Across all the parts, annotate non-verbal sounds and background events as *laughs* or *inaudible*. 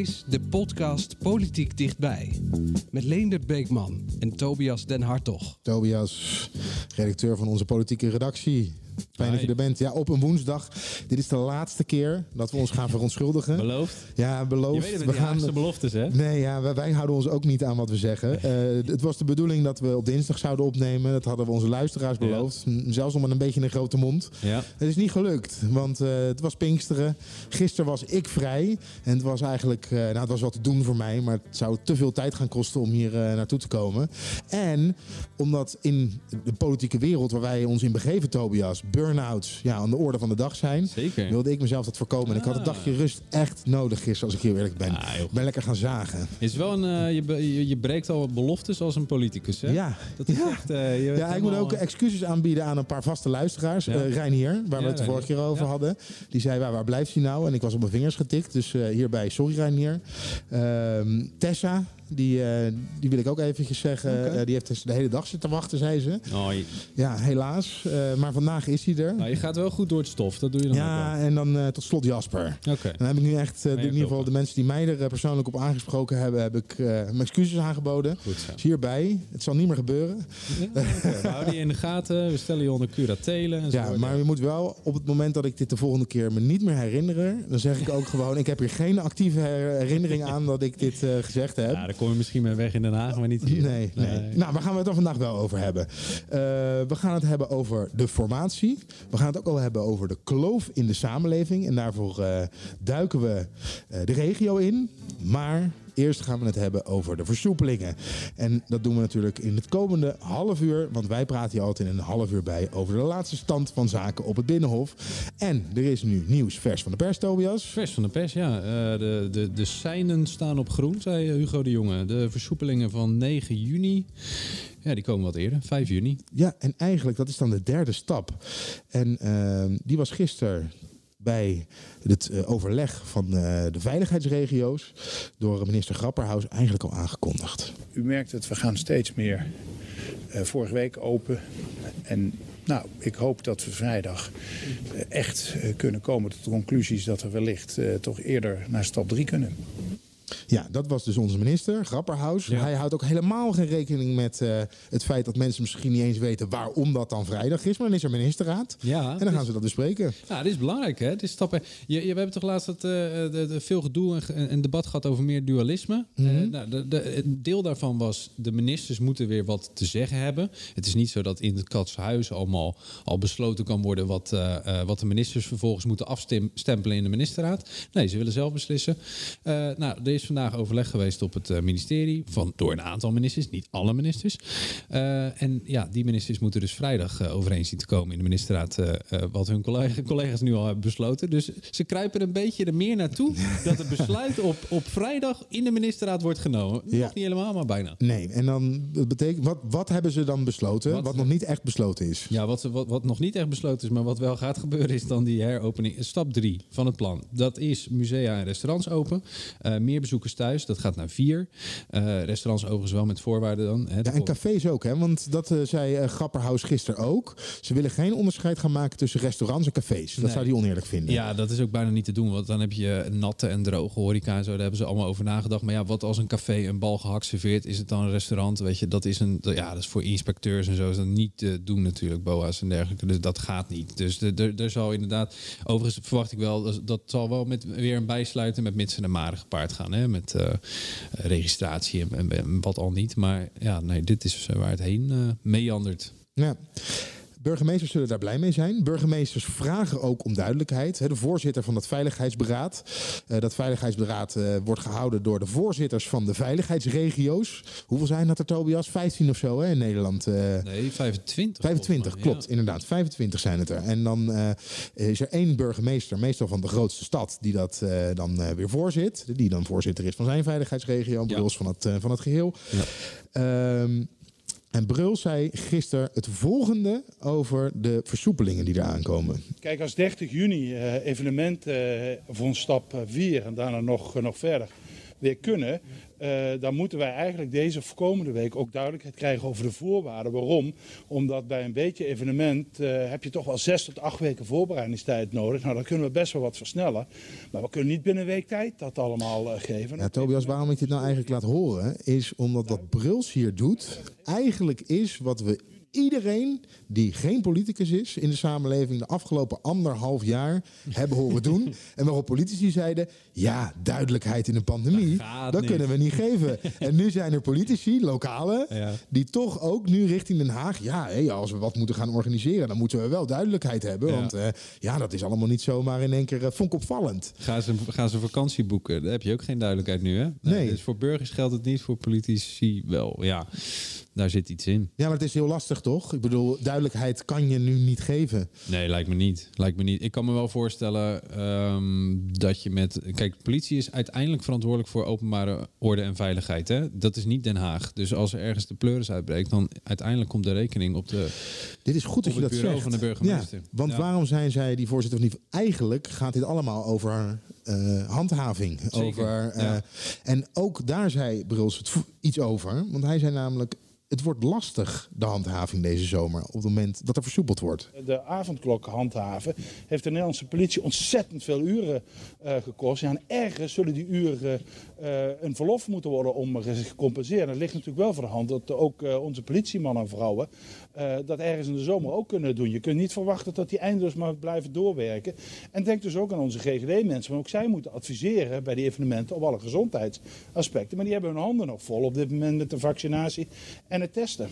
Is de podcast Politiek Dichtbij. Met Leendert Beekman en Tobias Den Hartog. Tobias, redacteur van onze politieke redactie. Fijn dat je er bent. Ja, op een woensdag. Dit is de laatste keer dat we ons gaan verontschuldigen. Beloofd? Ja, beloofd. Je weet het, we gaan de beloftes, hè? Nee, ja, wij, houden ons ook niet aan wat we zeggen. Uh, het was de bedoeling dat we op dinsdag zouden opnemen. Dat hadden we onze luisteraars beloofd. Zelfs met een beetje een grote mond. Ja. Het is niet gelukt, want uh, het was Pinksteren. Gisteren was ik vrij. En het was eigenlijk, uh, nou, het was wat te doen voor mij. Maar het zou te veel tijd gaan kosten om hier naartoe te komen. En omdat in de politieke wereld waar wij ons in begeven, Tobias burn-outs ja, aan de orde van de dag zijn. Zeker. Wilde ik mezelf dat voorkomen. En ik had een dagje ah. rust echt nodig gisteren, als ik hier eerlijk ben. Ah, ik ben lekker gaan zagen. Is wel een, uh, je, je, breekt al beloftes als een politicus, hè? Ja. Dat is ja. echt... Uh, ja, ik moet ook excuses aanbieden aan een paar vaste luisteraars. Ja. Uh, Reinier, waar we het de vorige keer over hadden. Die zei, waar, waar blijft hij nou? En ik was op mijn vingers getikt. Dus hierbij, sorry Reinier. Ehm, Tessa, die, uh, die wil ik ook eventjes zeggen. Okay. Uh, die heeft dus de hele dag zitten wachten, zei ze. Oh, ja, helaas. Uh, maar vandaag is hij er. Nou, je gaat wel goed door het stof, dat doe je dan Ja, en dan tot slot Jasper. Okay. Dan heb ik nu echt, in ieder geval de mensen die mij er persoonlijk op aangesproken hebben, heb ik mijn excuses aangeboden. Goed zo. Dus hierbij, het zal niet meer gebeuren. Ja, okay. we houden je in de gaten, we stellen je onder curatelen. En ja, maar je moet wel, op het moment dat ik dit de volgende keer me niet meer herinneren, dan zeg ik ook gewoon, ik heb hier geen actieve herinnering aan dat ik dit gezegd heb. Ja, kom je misschien mee weg in Den Haag, maar niet hier. Nee, nee. Nou, waar gaan we het er vandaag wel over hebben? Uh, we gaan het hebben over de formatie. We gaan het ook wel hebben over de kloof in de samenleving. En daarvoor uh, duiken we uh, de regio in. Maar Eerst gaan we het hebben over de versoepelingen. En dat doen we natuurlijk in het komende half uur. Want wij praten hier altijd in een half uur bij over de laatste stand van zaken op het Binnenhof. En er is nu nieuws vers van de pers, Tobias. Vers van de pers, ja. Uh, de, de, de seinen staan op groen, zei Hugo de Jonge. De versoepelingen van 9 juni. Ja, die komen wat eerder, 5 juni. Ja, en eigenlijk dat is dan de derde stap. En uh, die was gisteren bij het uh, overleg van uh, de veiligheidsregio's door minister Grapperhaus eigenlijk al aangekondigd. U merkt het, we gaan steeds meer uh, vorige week open. En nou, ik hoop dat we vrijdag echt kunnen komen tot conclusies dat we wellicht toch eerder naar stap 3 kunnen. Ja, dat was dus onze minister, Grapperhaus. Ja. Hij houdt ook helemaal geen rekening met uh, het feit dat mensen misschien niet eens weten waarom dat dan vrijdag is. Maar dan is er ministerraad. Ja, en dan gaan ze dat bespreken. Ja, dit is belangrijk, hè? Dit is stappen. Je, je, we hebben toch laatst dat, uh, de, de, veel gedoe en, en, debat gehad over meer dualisme. Mm -hmm. uh, nou, de, deel daarvan was, de ministers moeten weer wat te zeggen hebben. Het is niet zo dat in het katshuis allemaal al besloten kan worden wat, wat de ministers vervolgens moeten afstempelen in de ministerraad. Nee, ze willen zelf beslissen. nou, er is vandaag overleg geweest op het uh, ministerie. Van, door een aantal ministers, niet alle ministers. Uh, en ja, die ministers moeten dus vrijdag uh, overeen zien te komen in de ministerraad. wat hun collega, collega's nu al hebben besloten. Dus ze kruipen een beetje er meer naartoe *laughs* dat het besluit op, op vrijdag in de ministerraad wordt genomen. Ja. Nog niet helemaal, maar bijna. Nee, en dan dat betekent, wat, wat hebben ze dan besloten? Wat, wat nog niet echt besloten is? Ja, wat, wat, wat nog niet echt besloten is, maar wat wel gaat gebeuren, is dan die heropening. Stap 3 van het plan. Dat is musea en restaurants open. meer bezoekers thuis. Dat gaat naar vier. Uh, restaurants overigens wel met voorwaarden dan. Hè, ja, en cafés ook, hè? Want dat uh, zei uh, Grapperhaus gisteren ook. Ze willen geen onderscheid gaan maken tussen restaurants en cafés. Dat nee. zou hij oneerlijk vinden. Ja, dat is ook bijna niet te doen. Want dan heb je natte en droge horeca en zo. Daar hebben ze allemaal over nagedacht. Maar ja, wat als een café een bal gehakt serveert? Is het dan een restaurant? Weet je, dat is een... Ja, dat is voor inspecteurs en zo. Is dat niet te doen natuurlijk, BOA's en dergelijke. Dus dat gaat niet. Dus er zal inderdaad... Overigens verwacht ik wel... Dat, zal wel met weer een bijsluiten met mitsen en maren gepaard gaan. Hè? Met uh, registratie en, en, wat al niet. Maar ja, nee, dit is waar het heen uh, meandert. Ja. Burgemeesters zullen daar blij mee zijn. Burgemeesters vragen ook om duidelijkheid. De voorzitter van dat Veiligheidsberaad. Dat Veiligheidsberaad uh, wordt gehouden door de voorzitters van de veiligheidsregio's. Hoeveel zijn dat er, Tobias? 15 of zo hè, in Nederland? Uh, nee, 25. 25, klopt, ja. inderdaad. 25 zijn het er. En dan is er één burgemeester, meestal van de grootste stad, die dat dan weer voorzit. Die dan voorzitter is van zijn veiligheidsregio, ja. van het, van het geheel. Ja. Um, en Brul zei gisteren het volgende over de versoepelingen die eraan komen. Kijk, als 30 juni uh, evenement uh, van stap 4 en daarna nog, nog verder weer kunnen, uh, dan moeten wij eigenlijk deze komende week ook duidelijkheid krijgen over de voorwaarden. Waarom? Omdat bij een beetje evenement uh, heb je toch wel zes tot acht weken voorbereidingstijd nodig. Nou, dan kunnen we best wel wat versnellen. Maar we kunnen niet binnen een week tijd dat allemaal uh, geven. Ja, Tobias, waarom ik dit nou eigenlijk laat horen, is omdat wat Bruls hier doet, eigenlijk is wat we iedereen die geen politicus is in de samenleving de afgelopen anderhalf jaar hebben horen *laughs* doen. en waarop politici zeiden: ja, duidelijkheid in een pandemie, dat, dat kunnen we niet geven. *laughs* en nu zijn er politici, lokale, ja. die toch ook nu richting Den Haag. Ja, hé, als we wat moeten gaan organiseren, dan moeten we wel duidelijkheid hebben. Ja. Want uh, ja, dat is allemaal niet zomaar in één keer uh, vonk opvallend. Gaan ze, gaan ze vakantie boeken? Daar heb je ook geen duidelijkheid nu, hè? Nee. nee. Dus voor burgers geldt het niet, voor politici wel. Ja daar zit iets in. Ja, maar het is heel lastig, toch? Ik bedoel, duidelijkheid kan je nu niet geven. Nee, lijkt me niet. Lijkt me niet. Ik kan me wel voorstellen um, dat je met... Kijk, de politie is uiteindelijk verantwoordelijk voor openbare orde en veiligheid. Hè? Dat is niet Den Haag. Dus als er ergens de pleuris uitbreekt, dan uiteindelijk komt de rekening op de... Dit is goed dat je dat zegt. van de burgemeester. Ja, want ja. waarom zijn zij die voorzitter of niet? Eigenlijk gaat dit allemaal over uh, handhaving. Zeker. Over, uh, ja. En ook daar zei Bruls iets over. Want hij zei namelijk het wordt lastig, de handhaving deze zomer, op het moment dat er versoepeld wordt. De avondklok handhaven heeft de Nederlandse politie ontzettend veel uren uh, gekost. Ja, en ergens zullen die uren uh, een verlof moeten worden om gecompenseerd. Het ligt natuurlijk wel voor de hand dat ook uh, onze politiemannen en vrouwen dat ergens in de zomer ook kunnen doen. Je kunt niet verwachten dat die eindeloos maar blijven doorwerken. En denk dus ook aan onze GGD-mensen. Want ook zij moeten adviseren bij die evenementen op alle gezondheidsaspecten. Maar die hebben hun handen nog vol op dit moment met de vaccinatie en het testen.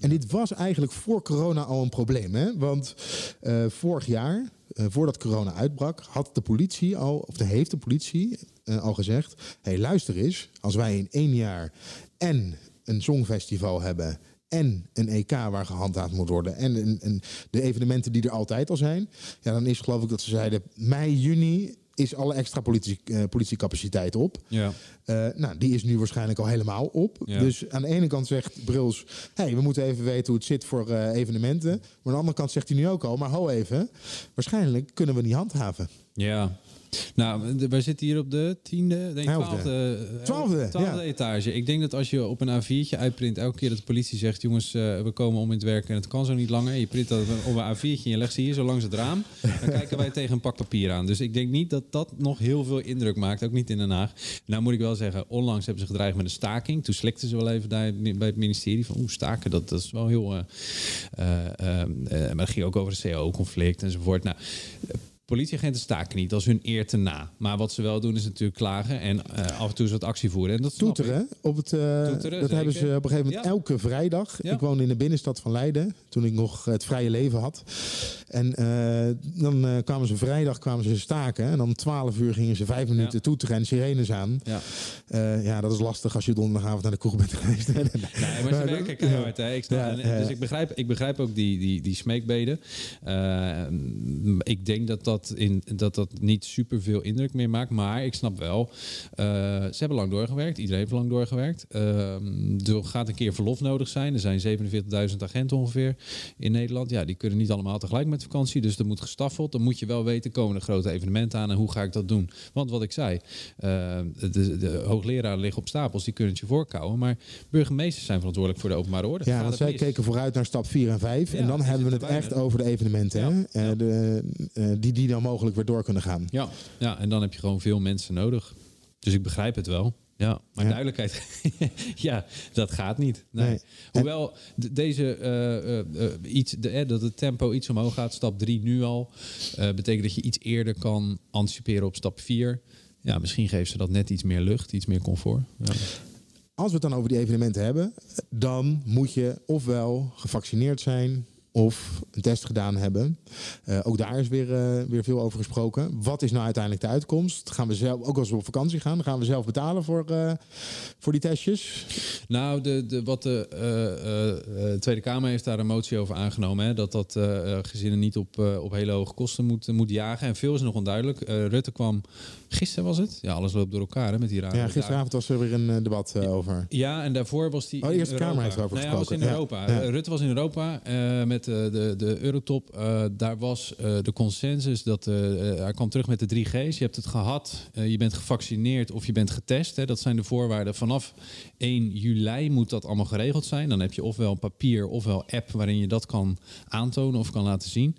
En dit was eigenlijk voor corona al een probleem. Hè? Want uh, vorig jaar, uh, voordat corona uitbrak, had de politie al, of de, heeft de politie al gezegd: hey, luister eens, als wij in één jaar en een songfestival hebben. En een EK waar gehandhaafd moet worden. En, en, en de evenementen die er altijd al zijn. Ja, dan is geloof ik dat ze zeiden mei, juni is alle extra politie, uh, politiecapaciteit op. Ja. Uh, nou, die is nu waarschijnlijk al helemaal op. Ja. Dus aan de ene kant zegt Bruls... hey, we moeten even weten hoe het zit voor uh, evenementen. Maar aan de andere kant zegt hij nu ook al... maar ho even, waarschijnlijk kunnen we niet handhaven. Ja, nou, wij zitten hier op de tiende, denk twaalfde, twaalfde, twaalfde ja. etage. Ik denk dat als je op een A4'tje uitprint, elke keer dat de politie zegt: jongens, uh, we komen om in het werk en het kan zo niet langer. Je print dat op een A4'tje en je legt ze hier zo langs het raam. Dan *laughs* kijken wij tegen een pak papier aan. Dus ik denk niet dat dat nog heel veel indruk maakt, ook niet in Den Haag. Nou moet ik wel zeggen, onlangs hebben ze gedreigd met een staking. Toen slikten ze wel even daar bij het ministerie van, oeh, staken, dat, dat is wel heel... Uh, uh, maar dat ging ook over het CO-conflict enzovoort. Nou, politieagenten staken niet, als hun eer te na. Maar wat ze wel doen is natuurlijk klagen en uh, af en toe eens wat actie voeren. En dat Toeteren, op het, uh, Toeteren, dat hebben ze op een gegeven moment ja. elke vrijdag. Ja. Ik woonde in de binnenstad van Leiden, toen ik nog het vrije leven had. En uh, dan kwamen ze vrijdag kwamen ze staken. En om 12 uur gingen ze vijf minuten ja. toeteren en sirenes aan. Ja. ja, dat is lastig als je donderdagavond naar de kroeg bent geweest. *laughs* nee, maar ze werken keihard. Hè. Ik snap, dus ik begrijp, ik begrijp ook die, die, die smeekbeden. ik denk dat dat dat, in, dat dat niet super veel indruk meer maakt. Maar ik snap wel, uh, ze hebben lang doorgewerkt. Iedereen heeft lang doorgewerkt. Uh, er gaat een keer verlof nodig zijn. Er zijn 47.000 agenten ongeveer in Nederland. Ja, die kunnen niet allemaal tegelijk met vakantie. Dus er moet gestaffeld. Dan moet je wel weten, komen er grote evenementen aan en hoe ga ik dat doen? Want wat ik zei, uh, de, de hoogleraren liggen op stapels, die kunnen het je voorkouwen. Maar burgemeesters zijn verantwoordelijk voor de openbare orde. Ja, want zij keken vooruit naar stap 4 en 5. Ja, en dan hebben we het echt over de evenementen. Ja, hè? De, die, die dan mogelijk weer door kunnen gaan. Ja, ja en dan heb je gewoon veel mensen nodig. Dus ik begrijp het wel. Ja, maar ja. duidelijkheid, *laughs* ja, dat gaat niet. Nee. nee. Hoewel deze uh, uh, iets, de, dat het tempo iets omhoog gaat, stap 3 nu al, betekent dat je iets eerder kan anticiperen op stap 4. Ja, misschien geeft ze dat net iets meer lucht, iets meer comfort. Ja. Als we het dan over die evenementen hebben, dan moet je ofwel gevaccineerd zijn, of een test gedaan hebben. Uh, ook daar is weer, uh, weer veel over gesproken. Wat is nou uiteindelijk de uitkomst? Gaan we zelf, ook als we op vakantie gaan, gaan we zelf betalen voor, uh, voor die testjes? Nou, de, de, wat de Tweede Kamer heeft daar een motie over aangenomen. Hè, dat dat gezinnen niet op, op hele hoge kosten moet, moet jagen. En veel is nog onduidelijk. Rutte kwam Gisteren was het? Ja, alles loopt door elkaar hè, met die raar. Ja, gisteravond was er weer een debat over. Ja, en daarvoor was die. Oh, de Eerste Kamer heeft erover nee, gesproken. was in Europa. Ja. Rutte was in Europa uh, met de, de Eurotop. daar was de consensus dat. hij kwam terug met de 3G's. Je hebt het gehad, je bent gevaccineerd of je bent getest. Hè. Dat zijn de voorwaarden. Vanaf 1 juli moet dat allemaal geregeld zijn. Dan heb je ofwel papier ofwel app waarin je dat kan aantonen of kan laten zien.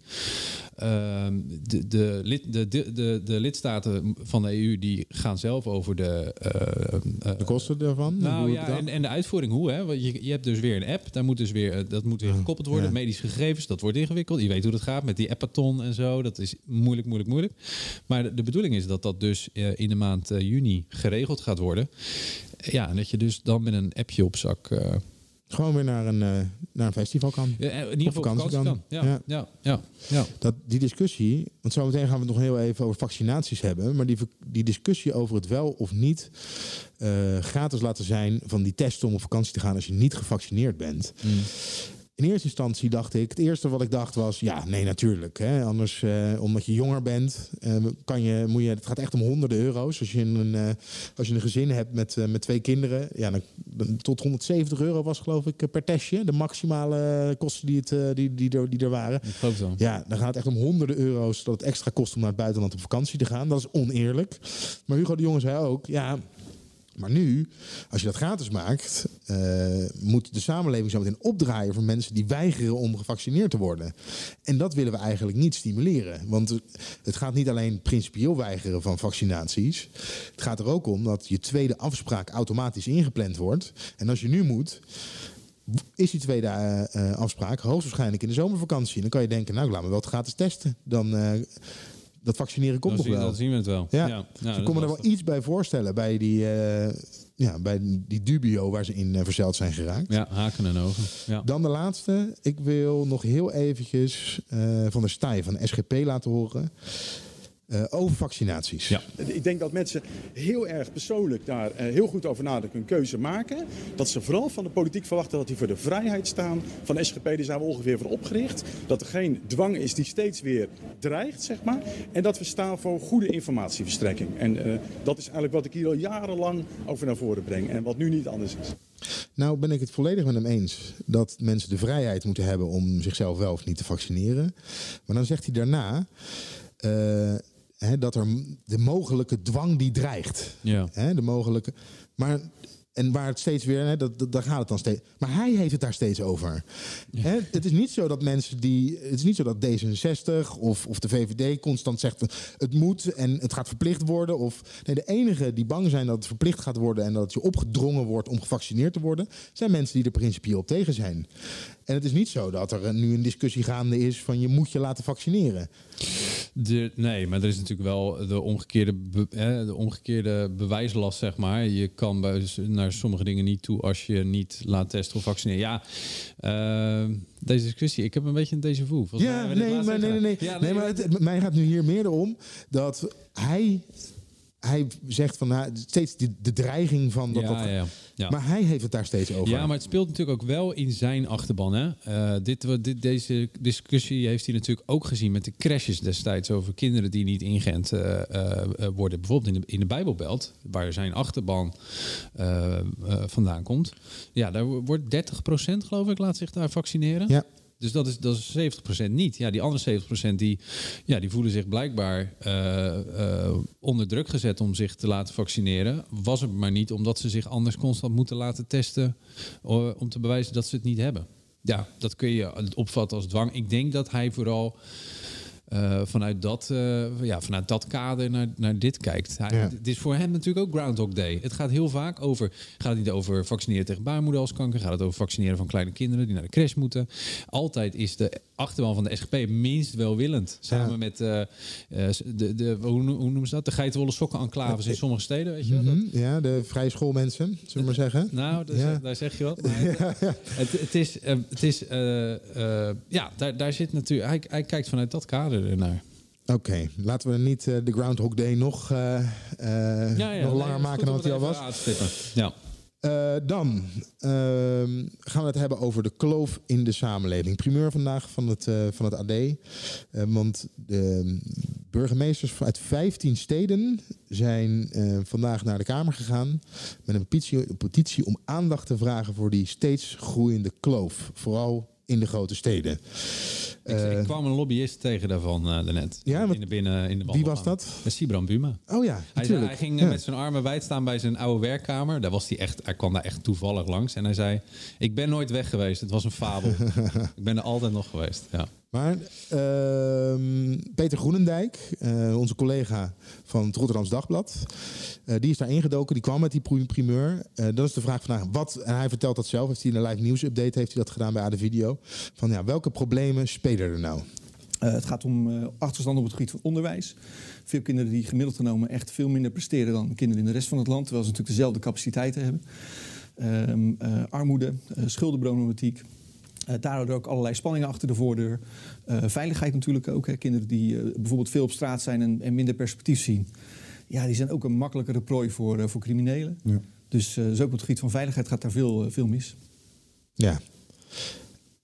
Ehm, de, de, lid, de, de, de, lidstaten van de EU die gaan zelf over de... De kosten daarvan? Nou ja, en, en, de uitvoering hoe. Hè? Want je, je hebt dus weer een app, daar moet dus weer, dat moet weer gekoppeld worden. Medische gegevens, dat wordt ingewikkeld. Je weet hoe dat gaat met die appaton en zo. Dat is moeilijk, moeilijk, moeilijk. Maar de, bedoeling is dat dat dus in de maand juni geregeld gaat worden. Ja, en dat je dus dan met een appje op zak gewoon weer naar een, uh, naar een festival kan. Ja, in ieder geval vakantie, kan. kan. Ja, ja. Ja, ja, ja, Dat, die discussie, want zometeen gaan we het nog heel even over vaccinaties hebben. Maar die, die discussie over het wel of niet uh, gratis laten zijn van die test om op vakantie te gaan als je niet gevaccineerd bent. Mm in eerste instantie dacht ik, het eerste wat ik dacht was, ja, nee, natuurlijk. Hè. Anders, uh, omdat je jonger bent, uh, kan je, moet je, het gaat echt om honderden euro's. Als je een, uh, als je een gezin hebt met, met twee kinderen, ja, dan, tot 170 euro was geloof ik per testje. De maximale kosten die, het, die, die, er, die er waren. Zo. Ja, dan gaat het echt om honderden euro's dat het extra kost om naar het buitenland op vakantie te gaan. Dat is oneerlijk. Maar Hugo de Jonge zei ook, ja, maar nu, als je dat gratis maakt, uh, moet de samenleving zo meteen opdraaien voor mensen die weigeren om gevaccineerd te worden. En dat willen we eigenlijk niet stimuleren. Want het gaat niet alleen principieel weigeren van vaccinaties. Het gaat er ook om dat je tweede afspraak automatisch ingepland wordt. En als je nu moet, is die tweede uh, afspraak hoogstwaarschijnlijk in de zomervakantie. Dan kan je denken, nou, laat me wel het gratis testen. Dan dat vaccineren komt nog wel. Dat zien we het wel. Ja. ja. Dus ik kon me er wel iets bij voorstellen bij die, uh, ja, bij die dubio waar ze in uh, verzeild zijn geraakt. Ja, haken en ogen. Ja. Dan de laatste. Ik wil nog heel eventjes uh, van de stij van SGP laten horen. Uh, over vaccinaties. Ja. Ik denk dat mensen heel erg persoonlijk daar uh, heel goed over nadenken, een keuze maken. Dat ze vooral van de politiek verwachten dat die voor de vrijheid staan. Van SGP die zijn we ongeveer voor opgericht. Dat er geen dwang is die steeds weer dreigt, zeg maar. En dat we staan voor goede informatieverstrekking. En uh, dat is eigenlijk wat ik hier al jarenlang over naar voren breng. En wat nu niet anders is. Nou ben ik het volledig met hem eens dat mensen de vrijheid moeten hebben om zichzelf wel of niet te vaccineren. Maar dan zegt hij daarna dat er de mogelijke dwang die dreigt. Ja. de mogelijke. Maar en waar het steeds weer, hè, dat, daar gaat het dan steeds. Maar hij heeft het daar steeds over. Hè, het is niet zo dat mensen die. Het is niet zo dat D66 of, of de VVD constant zegt het moet en het gaat verplicht worden. Of nee, de enigen die bang zijn dat het verplicht gaat worden en dat je opgedrongen wordt om gevaccineerd te worden, zijn mensen die er principieel op tegen zijn. En het is niet zo dat er nu een discussie gaande is van je moet je laten vaccineren. De, nee, maar er is natuurlijk wel de omgekeerde, hè, de omgekeerde bewijslast, zeg maar. Je kan bij, naar sommige dingen niet toe als je niet laat testen of vaccineren. Ja, uh, deze discussie, ik heb een beetje een deze vu. Ja, nee, maar, nee, nee, nee, ja, nee, maar het, mij gaat nu hier meer om dat hij hij zegt van nou, steeds de, de dreiging van dat. Ja, ja, ja. Maar hij heeft het daar steeds over. Ja, maar het speelt natuurlijk ook wel in zijn achterban. Hè? Uh, dit, dit, deze discussie heeft hij natuurlijk ook gezien met de crashes destijds over kinderen die niet ingeënt uh, uh, worden. Bijvoorbeeld in de, in de Bijbelbelt, waar zijn achterban vandaan komt. Ja, daar wordt 30% geloof ik laat zich daar vaccineren. Ja. Dus dat is, dat is 70% niet. Ja, die andere 70% die, ja, die voelen zich blijkbaar uh, uh, onder druk gezet om zich te laten vaccineren. Was het maar niet omdat ze zich anders constant moeten laten testen om te bewijzen dat ze het niet hebben. Ja, dat kun je opvatten als dwang. Ik denk dat hij vooral uh, vanuit, dat, uh, ja, vanuit dat kader naar, naar dit kijkt. Hij, ja. Het is voor hem natuurlijk ook Groundhog Day. Het gaat heel vaak over, gaat het niet over vaccineren tegen baarmoederhalskanker, gaat het over vaccineren van kleine kinderen die naar de crash moeten. Altijd is de achterban van de SGP minst welwillend. Samen ja. met uh, de, de, hoe, hoe noemen ze dat? De geitenwolle sokken enclaves in sommige steden, weet je mm -hmm. Ja, de vrije schoolmensen, zullen we maar zeggen. Nou, daar, daar zeg je wat. Maar *laughs* het, het, het, is, het is ja, daar, daar zit natuurlijk, hij, hij kijkt vanuit dat kader naar. Oké, laten we niet uh, de Groundhog Day nog, uh, uh, ja, ja, nog langer nee, maken dan wat hij al was. Ja. dan ehm, gaan we het hebben over de kloof in de samenleving. Primeur vandaag van het, van het AD. want de burgemeesters uit 15 steden zijn vandaag naar de Kamer gegaan met een petitie, een petitie om aandacht te vragen voor die steeds groeiende kloof. Vooral in de grote steden. Ik, ik, eh, kwam een lobbyist tegen daarvan uh, daarnet. Ja, in de binnen in de Wie was dat? Sibram Buma. Oh ja, hij, zei, hij ging ja. met zijn armen wijd staan bij zijn oude werkkamer. Daar was hij echt. Hij kwam daar echt toevallig langs en hij zei: "Ik ben nooit weg geweest. Het was een fabel. *laughs* ik ben er altijd nog geweest." Ja. Maar uh, Peter Groenendijk, uh, onze collega van het Rotterdams Dagblad, uh, die is daar ingedoken. Die kwam met die primeur. Uh, dat is de vraag vandaag. Wat, en hij vertelt dat zelf. Heeft hij in een live nieuws update heeft hij dat gedaan bij AD Video. Van ja, welke problemen spelen er nou? het gaat om achterstand op het gebied van onderwijs. Veel kinderen die gemiddeld genomen echt veel minder presteren dan kinderen in de rest van het land. Terwijl ze natuurlijk dezelfde capaciteiten hebben. Ehm, armoede, schuldenproblematiek. Uh, daardoor ook allerlei spanningen achter de voordeur. Uh, veiligheid natuurlijk ook. Hè. Kinderen die uh, bijvoorbeeld veel op straat zijn en, en, minder perspectief zien. Ja, die zijn ook een makkelijkere prooi voor, voor criminelen. Ja. Dus, dus ook op het gebied van veiligheid gaat daar veel, veel mis. Ja.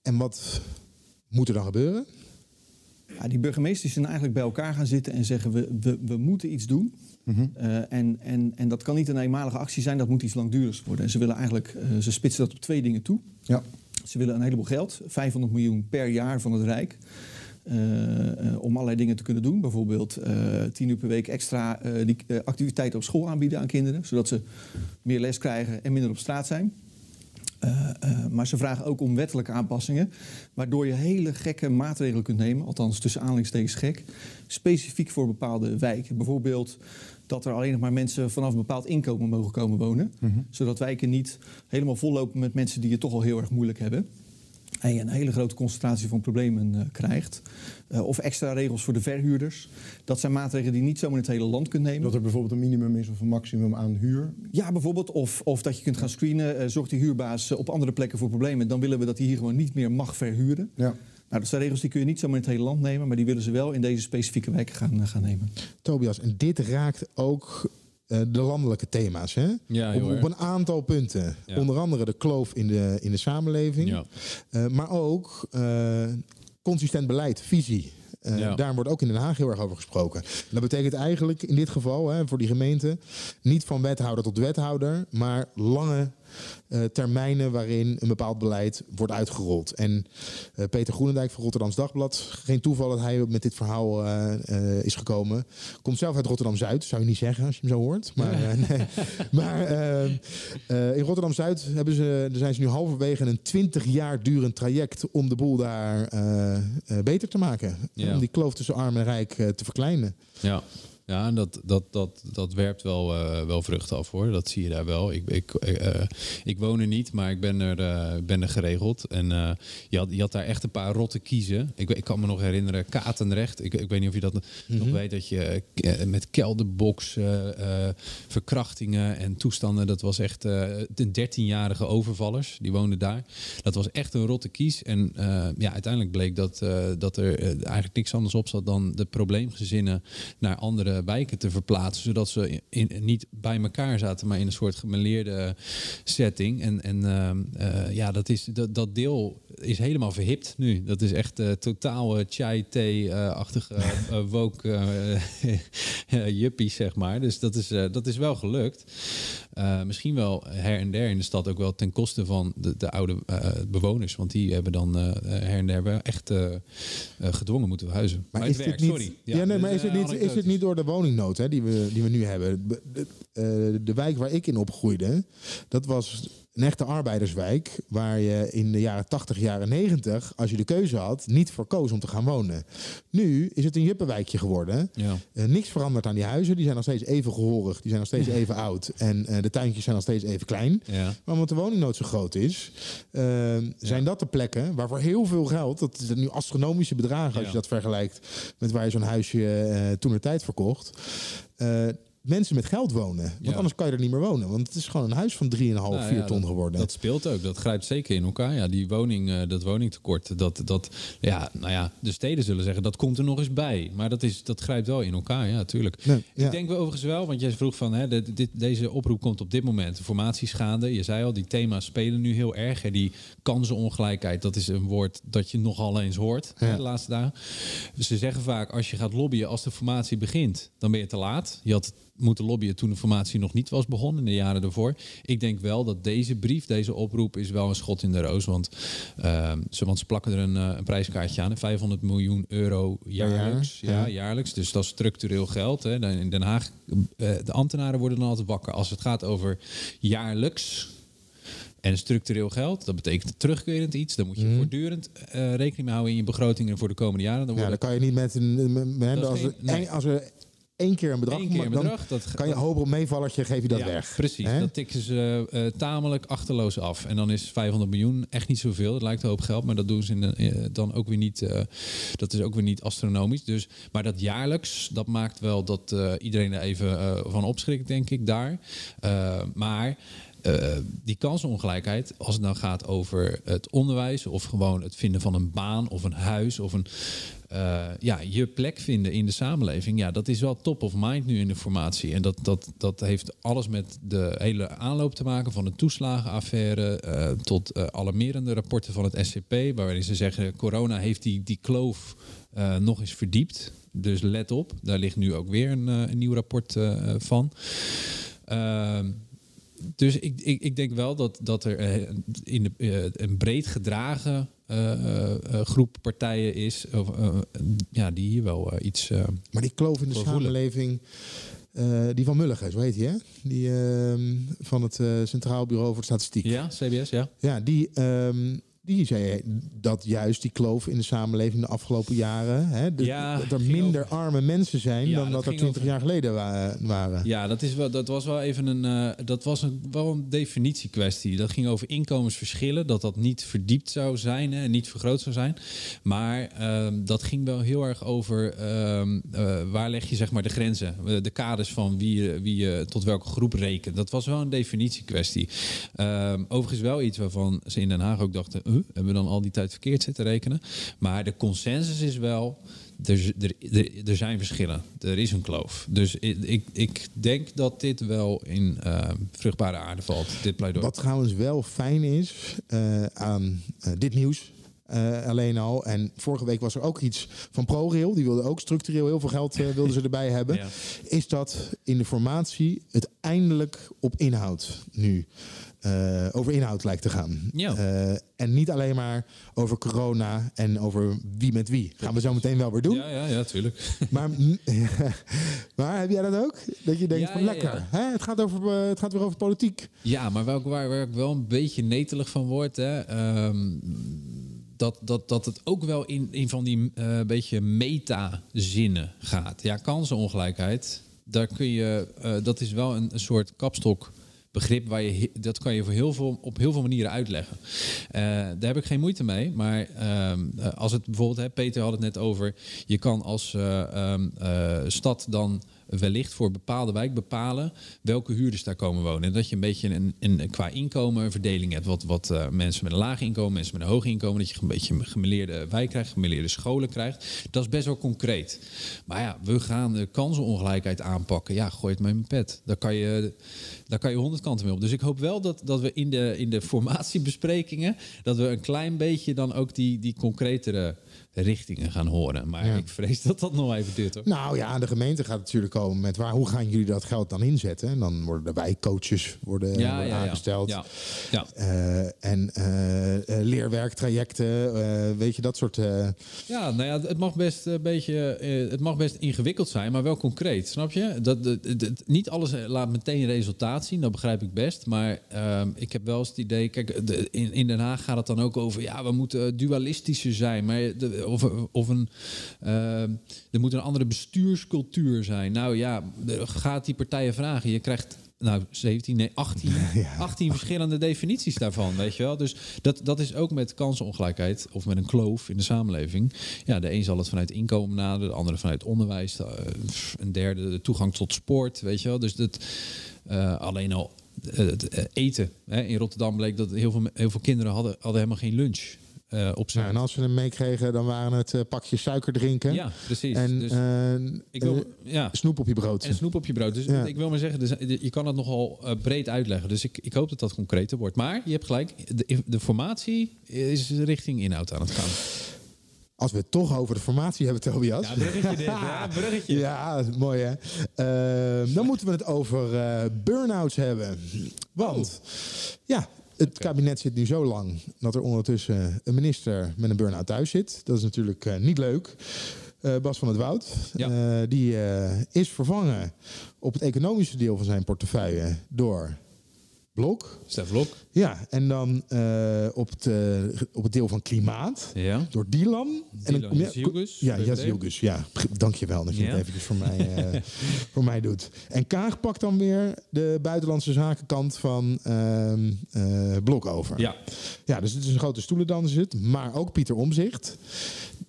En wat moet er dan gebeuren? Ja, die burgemeesters zijn eigenlijk bij elkaar gaan zitten en zeggen: we, we, we moeten iets doen. Uh, en, en, en dat kan niet een eenmalige actie zijn, dat moet iets langdurigs worden. En ze willen eigenlijk, uh, ze spitsen dat op twee dingen toe. Ja. Ze willen een heleboel geld, 500 miljoen per jaar van het Rijk. Uh, uh, om allerlei dingen te kunnen doen. Bijvoorbeeld uh, tien uur per week extra die, activiteiten op school aanbieden aan kinderen. Zodat ze meer les krijgen en minder op straat zijn. maar ze vragen ook om wettelijke aanpassingen. Waardoor je hele gekke maatregelen kunt nemen. Althans tussen aanhalingstekens gek. Specifiek voor bepaalde wijken. Bijvoorbeeld dat er alleen nog maar mensen vanaf een bepaald inkomen mogen komen wonen. Mm -hmm. Zodat wijken niet helemaal vollopen met mensen die het toch al heel erg moeilijk hebben. En je een hele grote concentratie van problemen uh, krijgt. Uh, of extra regels voor de verhuurders. Dat zijn maatregelen die je niet zomaar in het hele land kunt nemen. Dat er bijvoorbeeld een minimum is of een maximum aan huur? Ja, bijvoorbeeld. Of, of dat je kunt gaan screenen. Uh, zorgt die huurbaas op andere plekken voor problemen. Dan willen we dat hij hier gewoon niet meer mag verhuren. Ja. Nou, dat zijn regels die kun je niet zomaar in het hele land nemen, maar die willen ze wel in deze specifieke wijken gaan, gaan nemen. Tobias, en dit raakt ook uh, de landelijke thema's. Hè? Ja, op, op, een aantal punten. Ja. Onder andere de kloof in de, in de samenleving. Ja. Uh, maar ook uh, consistent beleid, visie. Uh, ja. Daar wordt ook in Den Haag heel erg over gesproken. En dat betekent eigenlijk in dit geval hè, voor die gemeente niet van wethouder tot wethouder, maar lange uh, termijnen waarin een bepaald beleid wordt uitgerold. En uh, Peter Groenendijk van Rotterdams Dagblad, geen toeval dat hij met dit verhaal uh, is gekomen. Komt zelf uit Rotterdam Zuid, zou je niet zeggen als je hem zo hoort. Maar, ja. nee. *laughs* maar in Rotterdam Zuid hebben ze, zijn ze nu halverwege een 20 jaar durend traject om de boel daar beter te maken. Ja. Om die kloof tussen arm en rijk te verkleinen. Ja. Ja, en dat, dat, dat, dat werpt wel, uh, wel vruchten af hoor. Dat zie je daar wel. Ik, ik, uh, ik woon er niet, maar ik ben er, uh, ben er geregeld. En je, had, je had daar echt een paar rotte kiezen. Ik, ik kan me nog herinneren, Katenrecht. Ik, ik weet niet of je dat mm -hmm. nog weet. Dat je met kelderbox, verkrachtingen en toestanden. Dat was echt de 13-jarige overvallers. Die woonden daar. Dat was echt een rotte kies. En ja, uiteindelijk bleek dat, dat er eigenlijk niks anders op zat dan de probleemgezinnen naar andere wijken te verplaatsen. Zodat ze in, niet bij elkaar zaten, maar in een soort gemeleerde setting. En, en uh, ja, dat, is, dat, dat deel is helemaal verhipt nu. Dat is echt totaal chai-thee-achtige woke *laughs* juppies, zeg maar. Dus dat is, dat is wel gelukt. misschien wel her en der in de stad ook wel ten koste van de, de oude bewoners. Want die hebben dan her en der wel echt gedwongen moeten verhuizen. Maar, maar is het niet, sorry. Ja, ja nee, maar is het, niet, is het niet door de woningnood hè, die, we, die we nu hebben. De, de wijk waar ik in opgroeide, dat was een echte arbeiderswijk waar je in de jaren 80, jaren 90, als je de keuze had, niet voor koos om te gaan wonen. Nu is het een juppenwijkje geworden. Ja. Uh, niks verandert aan die huizen. Die zijn nog steeds even gehorig, die zijn nog steeds even oud. En uh, de tuintjes zijn nog steeds even klein. Ja. Maar omdat de woningnood zo groot is, uh, zijn dat de plekken waarvoor heel veel geld, dat is nu astronomische bedragen als je dat vergelijkt met waar je zo'n huisje toen de tijd verkocht. Mensen met geld wonen. Want Ja. anders kan je er niet meer wonen. Want het is gewoon een huis van 3,5, Nou 4 ja, ton geworden. Dat speelt ook. Dat grijpt zeker in elkaar. Ja, die woning, eh, dat woningtekort. Dat, dat, ja, nou ja, de steden zullen zeggen dat komt er nog eens bij. Maar dat, is, dat grijpt wel in elkaar. Ja, tuurlijk. Nee, ja. Ik denk wel overigens wel, want jij vroeg van hè, dit, dit- deze oproep komt op dit moment. De formaties gaande. Je zei al, die thema's spelen nu heel erg. Hè. Die kansenongelijkheid, dat is een woord dat je nogal eens hoort hè, de laatste dagen. Ze zeggen vaak, als je gaat lobbyen als de formatie begint, dan ben je te laat. Je had moeten lobbyen toen de formatie nog niet was begonnen, in de jaren daarvoor. Ik denk wel dat deze brief, deze oproep, is wel een schot in de roos. Want, ehm, ze, want ze plakken er een, eh, een prijskaartje aan. hè, 500 miljoen euro jaarlijks. jaar, ja, ja. jaarlijks. Dus dat is structureel geld. Hè. In Den Haag, eh, de ambtenaren worden dan altijd wakker. Als het gaat over jaarlijks en structureel geld, dat betekent terugkerend iets. Dan moet je Mhm. voortdurend eh, rekening mee houden in je begrotingen voor de komende jaren. Dan ja, dan kan je niet met een. Met, met- als, geen- nee. als er één keer een bedrag, Eén keer een dan bedrag, dat kan je hopen op meevallertje, geef je dat ja, weg. Precies, dat tikken ze eh, tamelijk achterloos af. En dan is 500 miljoen echt niet zoveel. Dat lijkt een hoop geld, maar dat doen ze in de- eh, dan ook weer niet. eh, dat is ook weer niet astronomisch. Dus, maar dat jaarlijks, dat maakt wel dat iedereen er even van opschrikt, denk ik, daar. Maar eh, die kansenongelijkheid, als het dan gaat over het onderwijs of gewoon het vinden van een baan of een huis of een eh, ja, je plek vinden in de samenleving, ja, dat is wel top of mind nu in de formatie. En dat, dat, dat heeft alles met de hele aanloop te maken van de toeslagenaffaire eh, tot alarmerende rapporten van het SCP, waarin ze zeggen corona heeft die, die kloof nog eens verdiept. Dus let op, daar ligt nu ook weer een, nieuw rapport van. Ehm, dus ik, ik, ik denk wel dat, dat er eh, in de, eh, een breed gedragen eh, groep partijen is ja, die hier wel iets. Maar die kloof in de samenleving, die van Mulligen, zo heet hij, hè? Die ehm, van het Centraal Bureau voor Statistiek. ja, CBS, ja. Ja, die, ehm, die zei dat juist die kloof in de samenleving de afgelopen jaren, hè, de- Ja, dat er minder over- arme mensen zijn Ja, dan dat dat er ging 20 over- jaar geleden wa- waren. Ja, dat, is wel, dat was wel even een, eh, dat was een, wel een definitiekwestie. Dat ging over inkomensverschillen, dat dat niet verdiept zou zijn hè, en niet vergroot zou zijn. Maar ehm, dat ging wel heel erg over ehm, eh, waar leg je zeg maar de grenzen, eh, de kaders van wie je, wie je tot welke groep rekent. Dat was wel een definitiekwestie. Ehm, overigens wel iets waarvan ze in Den Haag ook dachten, hebben we dan al die tijd verkeerd zitten rekenen? Maar de consensus is wel, er, er, er, zijn verschillen. Er is een kloof. Dus ik, ik, ik denk dat dit wel in eh, vruchtbare aarde valt, dit pleidooi. Wat trouwens wel fijn is eh, aan eh, dit nieuws. Eh, alleen al. En vorige week was er ook iets van ProRail. Die wilde ook structureel heel veel geld eh, wilden ze erbij hebben. Ja. Is dat in de formatie het eindelijk op inhoud nu eh, over inhoud lijkt te gaan. Ja. En niet alleen maar over corona en over wie met wie. Gaan we zo meteen wel weer doen. Ja, ja, ja, tuurlijk. *laughs* Maar, *laughs* maar heb jij dat ook? Dat je denkt Ja, van lekker. Hè? Het, gaat over, het gaat weer over politiek. Ja, maar waar, waar, waar ik wel een beetje netelig van word, hè, ehm, dat, dat, dat het ook wel in, in van die eh beetje meta-zinnen gaat. Ja, kansenongelijkheid, daar kun je, eh, dat is wel een, soort kapstok begrip waar je dat kan je voor heel veel, op heel veel manieren uitleggen. Eh, daar heb ik geen moeite mee. Maar ehm, eh, als het bijvoorbeeld, hè, Peter had het net over, je kan als eh, ehm, eh, stad dan wellicht voor bepaalde wijk bepalen welke huurders daar komen wonen. En dat je een beetje een, een, qua inkomen een verdeling hebt. Wat, wat eh, mensen met een laag inkomen, mensen met een hoog inkomen. Dat je een beetje een gemeleerde wijk krijgt, gemeleerde scholen krijgt. Dat is best wel concreet. Maar ja, we gaan de kansenongelijkheid aanpakken. Ja, gooi het maar in mijn pet. Daar kan je, daar kan je honderd kanten mee op. Dus ik hoop wel dat, dat we in de, in de formatiebesprekingen... dat we een klein beetje dan ook die, die concretere richtingen gaan horen. Maar ik vrees dat dat nog even duurt hoor. Nou ja, de gemeente gaat natuurlijk komen met waar, hoe gaan jullie dat geld dan inzetten? En dan worden de wijkcoaches worden, Ja, worden aangesteld. Ja. Ja. Eh, en eh, eh, leerwerktrajecten, weet je, dat soort... Ja, nou ja, het mag best een beetje, het mag best ingewikkeld zijn, maar wel concreet, snap je? Dat, dat, dat- niet alles laat meteen resultaat zien, dat begrijp ik best. Maar ehm, ik heb wel eens het idee, kijk, de- in, in Den Haag gaat het dan ook over, ja, we moeten dualistischer zijn, maar de, of, of een, ehm, er moet een andere bestuurscultuur zijn. Nou ja, gaat die partijen vragen, je krijgt nou, 17, nee, 18, 18 *laughs* verschillende definities daarvan, weet je wel. Dus dat, dat is ook met kansenongelijkheid of met een kloof in de samenleving. Ja, de een zal het vanuit inkomen naderen, de andere vanuit onderwijs, de, eh, een derde de toegang tot sport, weet je wel. Dus dat eh, alleen al eh, het eh, eten. Hè. In Rotterdam bleek dat heel veel, heel veel kinderen hadden, hadden helemaal geen lunch. Eh, op zijn en als we hem meekregen, dan waren het eh, pakjes suiker drinken. Ja, precies. En Dus eh, ik wil, ja. snoep op je brood. En snoep op je brood. Dus Ja. ik wil maar zeggen, dus, je kan het nogal breed uitleggen. Dus ik, ik hoop dat dat concreter wordt. Maar je hebt gelijk, de, de formatie is richting inhoud aan het gaan. Als we het toch over de formatie hebben, Tobias. Ja, bruggetje dit. Ja, *laughs* bruggetje. Ja, mooi hè. Eh, dan moeten we het over eh burn-outs hebben. Want ja, het kabinet zit nu zo lang dat er ondertussen een minister met een burn-out thuis zit. Dat is natuurlijk eh, niet leuk. Eh, Bas van het Woud, Ja. eh, die eh, is vervangen op het economische deel van zijn portefeuille door Blok. Stef Blok. Ja, en dan eh, op, het, eh, op het deel van klimaat Ja. door Dylan. Dylan dan kom je- Ja. Jazilgus. Ja, dankjewel dat je Ja. het eventjes voor mij, eh, *laughs* voor mij doet. En Kaag pakt dan weer de buitenlandse zakenkant van ehm, eh, Blok over. Ja. ja, dus het is een grote stoelendans zit. Maar ook Pieter Omzicht.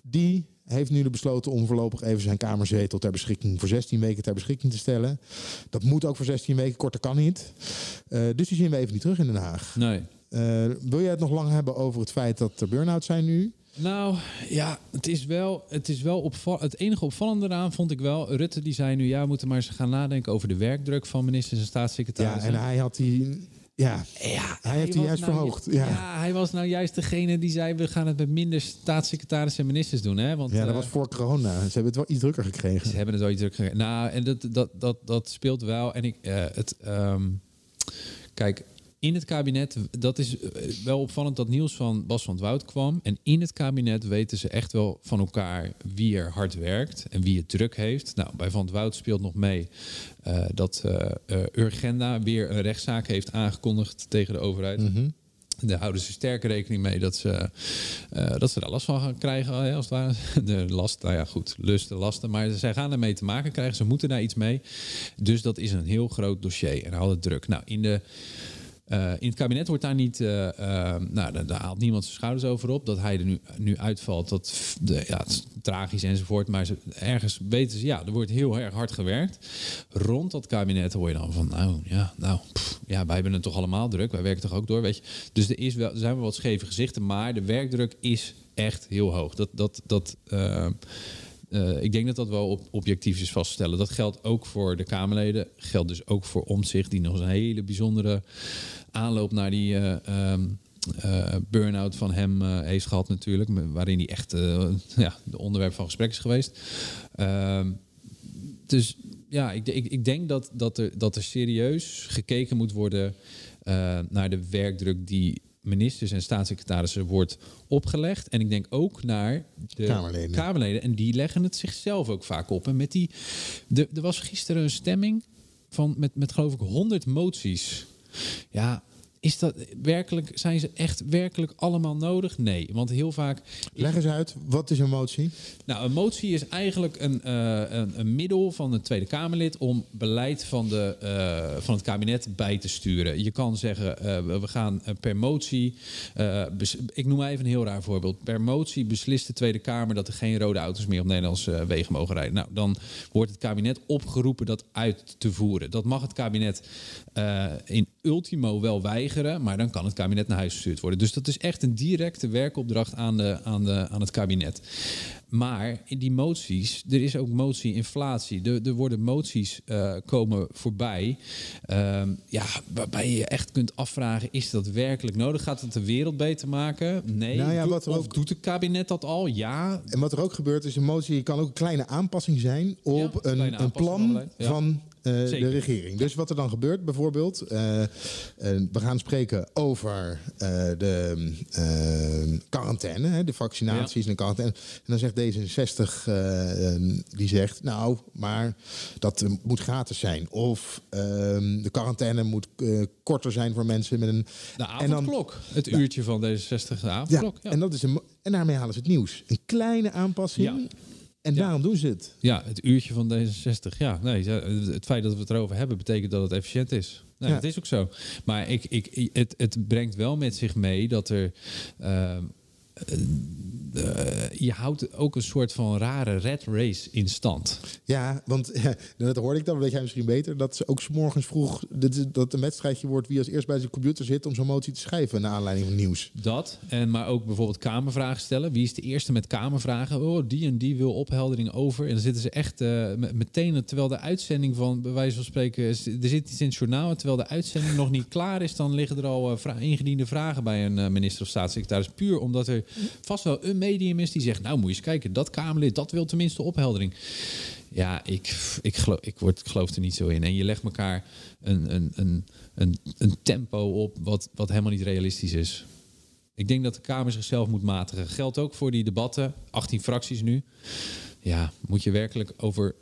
Die heeft nu besloten om voorlopig even zijn kamerzetel ter beschikking voor 16 weken ter beschikking te stellen. Dat moet ook voor 16 weken, korter kan niet. Eh, dus die zien we even niet terug in Den Haag. Nee. Eh, wil jij het nog lang hebben over het feit dat er burn-out zijn nu? Nou, ja, het is wel, het is wel opvallend. Het enige opvallende eraan vond ik wel, Rutte die zei nu, ja, we moeten maar eens gaan nadenken over de werkdruk van ministers en Ja, staatssecretarissen. en hij had die. Ja, Ja, hij heeft die juist nou verhoogd. Ja. Ja. hij was nou juist degene die zei... we gaan het met minder staatssecretarissen en ministers doen. Hè? Want, ja, dat eh, was voor corona. Ze hebben het wel iets drukker gekregen. Ze hebben het wel iets druk gekregen. Nou, en dat, dat, dat, dat speelt wel. En ik, eh, het, ehm, kijk, in het kabinet, dat is eh, wel opvallend dat nieuws van Bas van het Woud kwam. En in het kabinet weten ze echt wel van elkaar wie er hard werkt en wie het druk heeft. Nou, bij Van het Woud speelt nog mee eh, dat eh, Urgenda weer een rechtszaak heeft aangekondigd tegen de overheid. Daar houden ze sterk rekening mee dat ze, dat ze daar last van gaan krijgen, als het ware. *laughs* De last, nou ja, goed, lusten, lasten. Maar zij gaan ermee te maken krijgen. Ze moeten daar iets mee. Dus dat is een heel groot dossier. En houdt het druk. Nou, in de. Eh, in het kabinet wordt daar niet, eh, eh, nou, daar, haalt niemand zijn schouders over op. Dat hij er nu, nu uitvalt, dat de, ja, is tragisch enzovoort. Maar ze, ergens weten ze, ja, er wordt heel erg hard gewerkt. Rond dat kabinet hoor je dan van, nou ja, nou, ja, wij hebben het toch allemaal druk. Wij werken toch ook door, weet je. Dus er, is wel, er zijn wel wat scheve gezichten, maar de werkdruk is echt heel hoog. Dat, dat, dat, eh, ik denk dat dat wel op, objectief is vast te stellen. Dat geldt ook voor de Kamerleden. Geldt dus ook voor Omtzigt, die nog een hele bijzondere aanloop naar die eh, burn-out van hem heeft gehad natuurlijk. Waarin hij echt eh, ja, de onderwerp van gesprek is geweest. Ehm, dus ja, ik, ik, ik denk dat, dat, er, dat er serieus gekeken moet worden naar de werkdruk die ministers en staatssecretarissen wordt opgelegd. En ik denk ook naar de Kamerleden. Kamerleden. En die leggen het zichzelf ook vaak op. En met die. de- Er was gisteren een stemming van met, met geloof ik 100 moties. Ja. Is dat werkelijk, zijn ze echt werkelijk allemaal nodig? Nee, want heel vaak Leg eens uit, wat is een motie? nou, een motie is eigenlijk een, eh, een, een middel van een Tweede Kamerlid om beleid van, de, eh, van het kabinet bij te sturen. Je kan zeggen, eh, we- gaan per motie, ik noem even een heel raar voorbeeld. Per motie beslist de Tweede Kamer dat er geen rode auto's meer op Nederlandse wegen mogen rijden. Nou, dan wordt het kabinet opgeroepen dat uit te voeren. Dat mag het kabinet in ultimo wel weigeren. Weigeren, maar dan kan het kabinet naar huis gestuurd worden. Dus dat is echt een directe werkopdracht aan, de, aan, de, aan het kabinet. Maar in die moties, er is ook motie-inflatie. Er, er worden moties uh, komen voorbij. Uh, ja, waarbij je echt kunt afvragen: is dat werkelijk nodig? Gaat het de wereld beter maken? Nee. Nou ja, wat of doet het kabinet dat al? Ja. En wat er ook gebeurt is, een motie kan ook een kleine aanpassing zijn op Ja, een, een plan van eh, de Zeker. regering. Dus wat er dan gebeurt, bijvoorbeeld, eh, eh, we gaan spreken over eh, de eh, quarantaine, hè, de vaccinaties en de quarantaine. En dan zegt D66, eh, eh, die zegt, nou, maar dat eh, moet gratis zijn. Of ehm, de quarantaine moet eh, korter zijn voor mensen met een... De en dan- avondklok. het uurtje van deze 60 de avondklok. Ja. En, dat is een, en daarmee halen ze het nieuws. Een kleine aanpassing. Ja. En daarom doen ze het. Ja, het uurtje van D66. Ja, nee, het feit dat we het erover hebben betekent dat het efficiënt is. Nee, Ja. Dat is ook zo. Maar ik, ik, het, het brengt wel met zich mee dat er. ehm, eh, je houdt ook een soort van rare red race in stand. Ja, want *laughs* ja, dat hoorde ik dan, weet jij misschien beter, dat ze ook 's morgens vroeg dat, dat een wedstrijdje wordt wie als eerst bij zijn computer zit om zo'n motie te schrijven naar aanleiding van nieuws. Dat. En maar ook bijvoorbeeld kamervragen stellen. Wie is de eerste met kamervragen? Oh, die en die wil opheldering over. En dan zitten ze echt eh, me- meteen, terwijl de uitzending van, bij wijze van spreken, er zit iets in het journaal. en Terwijl de uitzending nog niet klaar is, dan liggen er al eh, vra- ingediende vragen bij een eh, minister of staatssecretaris. Puur omdat er vast wel een medium is die zegt, nou moet je eens kijken, dat Kamerlid, dat wil tenminste opheldering. Ja, ik, ik, geloof, ik, word, ik geloof er niet zo in. En je legt elkaar een, een, een, een, een tempo op wat, wat helemaal niet realistisch is. Ik denk dat de Kamer zichzelf moet matigen. Geldt ook voor die debatten, 18 fracties nu. Ja, moet je werkelijk over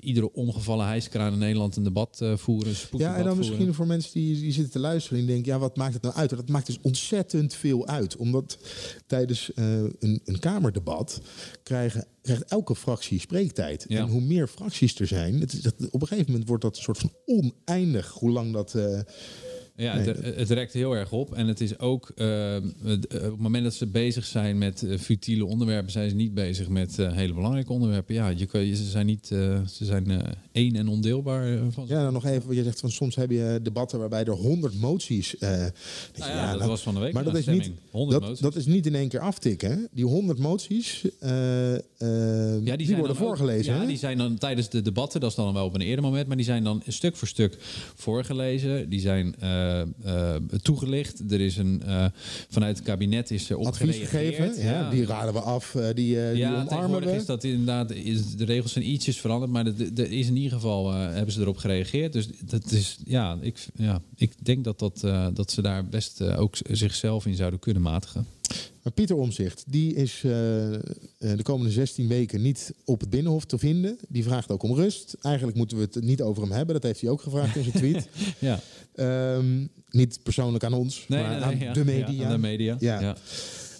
iedere omgevallen hijskraan in Nederland een debat eh, voeren? Ja, en dan voeren? misschien voor mensen die, die zitten te luisteren en denken, ja, wat maakt het nou uit? Dat maakt dus ontzettend veel uit. Omdat tijdens eh, een, een Kamerdebat krijgen, krijgt elke fractie spreektijd. Ja. En hoe meer fracties er zijn, het dat, op een gegeven moment wordt dat een soort van oneindig, hoe lang dat... eh, Ja, Nee, het, het rekt heel erg op. En het is ook, eh, eh, op het moment dat ze bezig zijn met eh, futiele onderwerpen, zijn ze niet bezig met hele belangrijke onderwerpen. Ja, je, kan- ze zijn niet, ze zijn één en ondeelbaar van Ja, dan nog even, wat je zegt van soms heb je debatten waarbij er honderd moties. Nou ja, dat was van de week Maar dat is, niet, 100 dat, moties. dat is niet in één keer aftikken. hè? Die honderd moties, die, Ja, die, worden ook- voorgelezen. ja, hè? die zijn dan tijdens de debatten, dat is dan wel op een eerder moment, maar die zijn dan stuk voor stuk voorgelezen. Die zijn toegelicht. Er is een, eh, vanuit het kabinet is er op Advies gegeven, ja, die raden we af, eh, die, eh, die ja, omarmen we. is dat inderdaad, is, de regels zijn ietsjes veranderd, maar er is in ieder geval, eh, hebben ze erop gereageerd. Dus dat is, ja, ik, ja, ik denk dat, dat, eh, dat ze daar best eh, ook zichzelf in zouden kunnen matigen. Maar Pieter Omzicht, die is eh, eh, de komende 16 weken niet op het Binnenhof te vinden. Die vraagt ook om rust. Eigenlijk moeten we het niet over hem hebben. Dat heeft hij ook gevraagd in zijn tweet. *laughs* Ja. Ehm, niet persoonlijk aan ons, Nee, maar nee, aan nee, de media. Aan de media, Ja.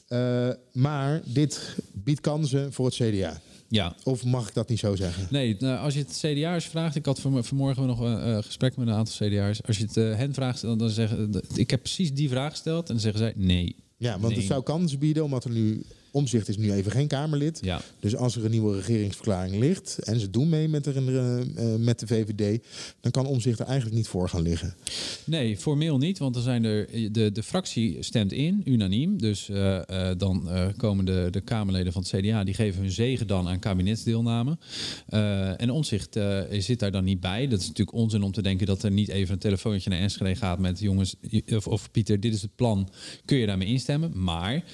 Eh, maar dit biedt kansen voor het CDA. Ja. Of mag ik dat niet zo zeggen? Nee, nou, als je het CDA'ers vraagt, ik had vanmo- vanmorgen nog een eh, gesprek met een aantal CDA'ers. Als je het eh, hen vraagt, dan, dan zeggen ik heb precies die vraag gesteld en dan zeggen zij nee. Ja, want Nee. het zou kansen bieden, omdat er nu... Omzicht is nu even geen Kamerlid. Ja. Dus als er een nieuwe regeringsverklaring ligt... en ze doen mee met, er, eh, eh, met de VVD... dan kan Omzicht er eigenlijk niet voor gaan liggen. Nee, formeel niet, want dan zijn er, de, de fractie stemt in, unaniem. Dus eh, eh, dan eh, komen de, de Kamerleden van het CDA, die geven hun zegen dan aan kabinetsdeelname. Eh, en Omzicht eh, zit daar dan niet bij. Dat is natuurlijk onzin om te denken dat er niet even een telefoontje naar Enschede gaat met jongens, of, of Pieter, dit is het plan, kun je daarmee instemmen? Maar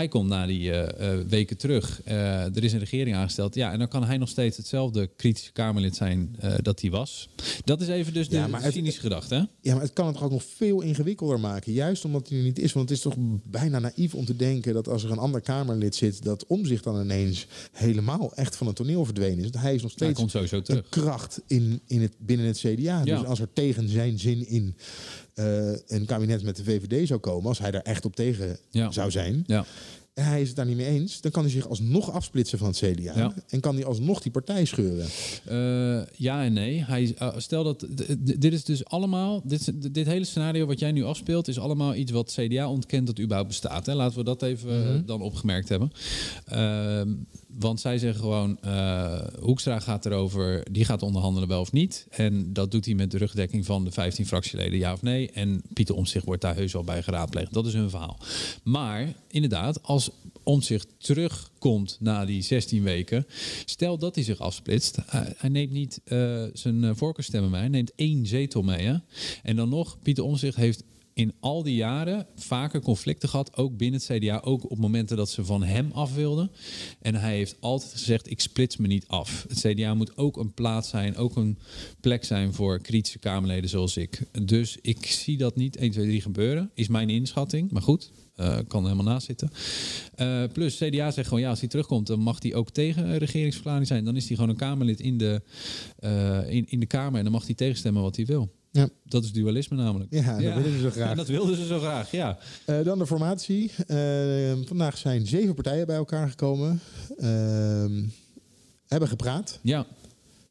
hij komt na die eh, eh, weken terug. Eh, er is een regering aangesteld. Ja, en dan kan hij nog steeds hetzelfde kritische Kamerlid zijn dat hij was. Dat is even dus de, Ja, maar de het- cynische gedachte. Hè? Ja, maar het kan het toch ook nog veel ingewikkelder maken. Juist omdat hij er niet is. Want het is toch bijna naïef om te denken dat als er een ander Kamerlid zit, dat Omzicht dan ineens helemaal echt van het toneel verdwenen is. Want hij is nog steeds komt sowieso een terug. kracht in, in het, binnen het CDA. Ja. Dus als er tegen zijn zin in een kabinet met de VVD zou komen, als hij daar echt op tegen Ja. zou zijn, Ja. En hij is het daar niet mee eens, dan kan hij zich alsnog afsplitsen van het CDA. Ja. En kan hij alsnog die partij scheuren. Eh, ja en nee. Hij, uh, stel dat dit is dus allemaal, dit, dit hele scenario wat jij nu afspeelt, is allemaal iets wat CDA ontkent dat überhaupt bestaat. Hè? Laten we dat even eh, dan opgemerkt hebben. Ehm, want zij zeggen gewoon, eh, Hoekstra gaat erover, die gaat onderhandelen wel of niet. En dat doet hij met de rugdekking van de 15 fractieleden, ja of nee. En Pieter Omtzigt wordt daar heus wel bij geraadpleegd. Dat is hun verhaal. Maar inderdaad, als Omtzigt terugkomt na die 16 weken, stel dat hij zich afsplitst, hij, neemt niet eh, zijn eh, voorkeurstemmen mee, hij neemt één zetel mee. Hè? En dan nog, Pieter Omtzigt heeft in al die jaren vaker conflicten gehad, ook binnen het CDA, ook op momenten dat ze van hem af wilden. En hij heeft altijd gezegd, ik splits me niet af. Het CDA moet ook een plaats zijn, ook een plek zijn voor kritische Kamerleden zoals ik. Dus ik zie dat niet 1, 2, 3 gebeuren, is mijn inschatting. Maar goed, eh, kan helemaal naast zitten. Eh, plus, CDA zegt gewoon, ja, als hij terugkomt, dan mag hij ook tegen een regeringsverklaring zijn. Dan is hij gewoon een Kamerlid in de, eh, in, in de Kamer en dan mag hij tegenstemmen wat hij wil. Ja. Dat is dualisme namelijk. Ja, dat willen ze zo graag. En *laughs* dat wilden ze zo graag, ja. Eh, dan de formatie. Eh, vandaag zijn zeven partijen bij elkaar gekomen. Ehm, hebben gepraat. Ja,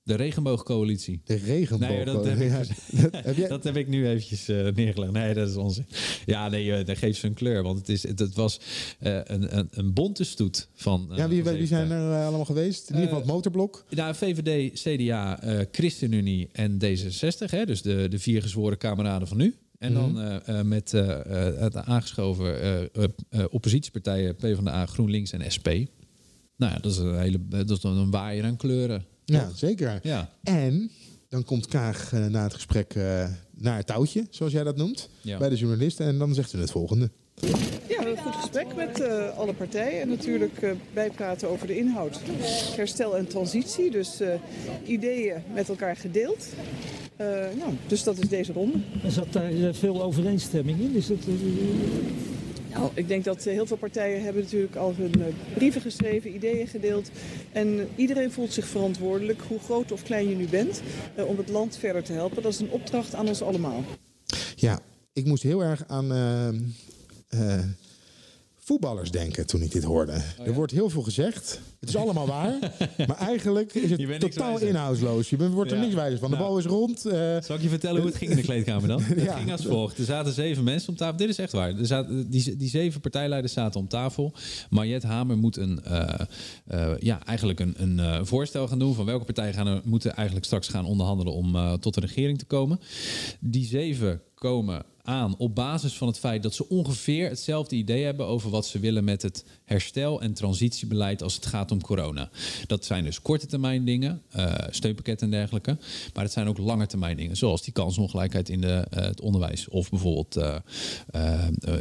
de regenboogcoalitie. De regenboog. Nee, dat heb ik, Ja, dat heb ik nu eventjes eh, neergelegd. Nee, dat is onzin. Ja, nee, eh, dat geeft ze een kleur. Want het, is, het, het was eh, een, een, een bonte stoet van... ja, wie, wie zijn er allemaal geweest? In ieder geval het motorblok. Nou, VVD, CDA, ChristenUnie en D66. Hè, dus de, de vier gezworen kameraden van nu. En dan Mhm. met het aangeschoven eh, oppositiepartijen PvdA, GroenLinks en SP. Nou ja, dat is een hele dat is een waaier aan kleuren. Ja, zeker. Ja. En dan komt Kaag eh, na het gesprek eh, naar het touwtje, zoals jij dat noemt, Ja. bij de journalisten. En dan zegt ze het volgende. Ja, we hebben een goed gesprek met eh, alle partijen en natuurlijk bijpraten over de inhoud. Herstel en transitie, dus eh, ideeën met elkaar gedeeld. Eh, nou, dus dat is deze ronde. Er zat daar veel overeenstemming in. Is dat, eh, Nou, ik denk dat eh, heel veel partijen hebben natuurlijk al hun eh, brieven geschreven, ideeën gedeeld. En iedereen voelt zich verantwoordelijk, hoe groot of klein je nu bent, eh, om het land verder te helpen. Dat is een opdracht aan ons allemaal. Ja, ik moest heel erg aan voetballers denken toen ik dit hoorde. Oh Er wordt heel veel gezegd. Het is allemaal waar. *laughs* maar eigenlijk is Je het totaal inhoudsloos. Je bent, wordt er Ja. niks wijzer van. De Nou. bal is rond. eh, Zal ik je vertellen hoe het ging in de *laughs* kleedkamer dan? Het Ja. ging als volgt. Er zaten zeven mensen om tafel. Dit is echt waar. Er zaten, die, die zeven partijleiders zaten om tafel. Mariette Hamer moet een, eh, eh, ja, eigenlijk een, een eh, voorstel gaan doen... van welke partijen gaan er, moeten eigenlijk straks gaan onderhandelen... om eh, tot de regering te komen. Die zeven komen aan op basis van het feit dat ze ongeveer hetzelfde idee hebben over wat ze willen met het herstel- en transitiebeleid als het gaat om corona. Dat zijn dus korte termijn dingen, eh, steunpakketten en dergelijke. Maar het zijn ook lange termijn dingen, zoals die kansongelijkheid in de, eh, het onderwijs. Of bijvoorbeeld eh,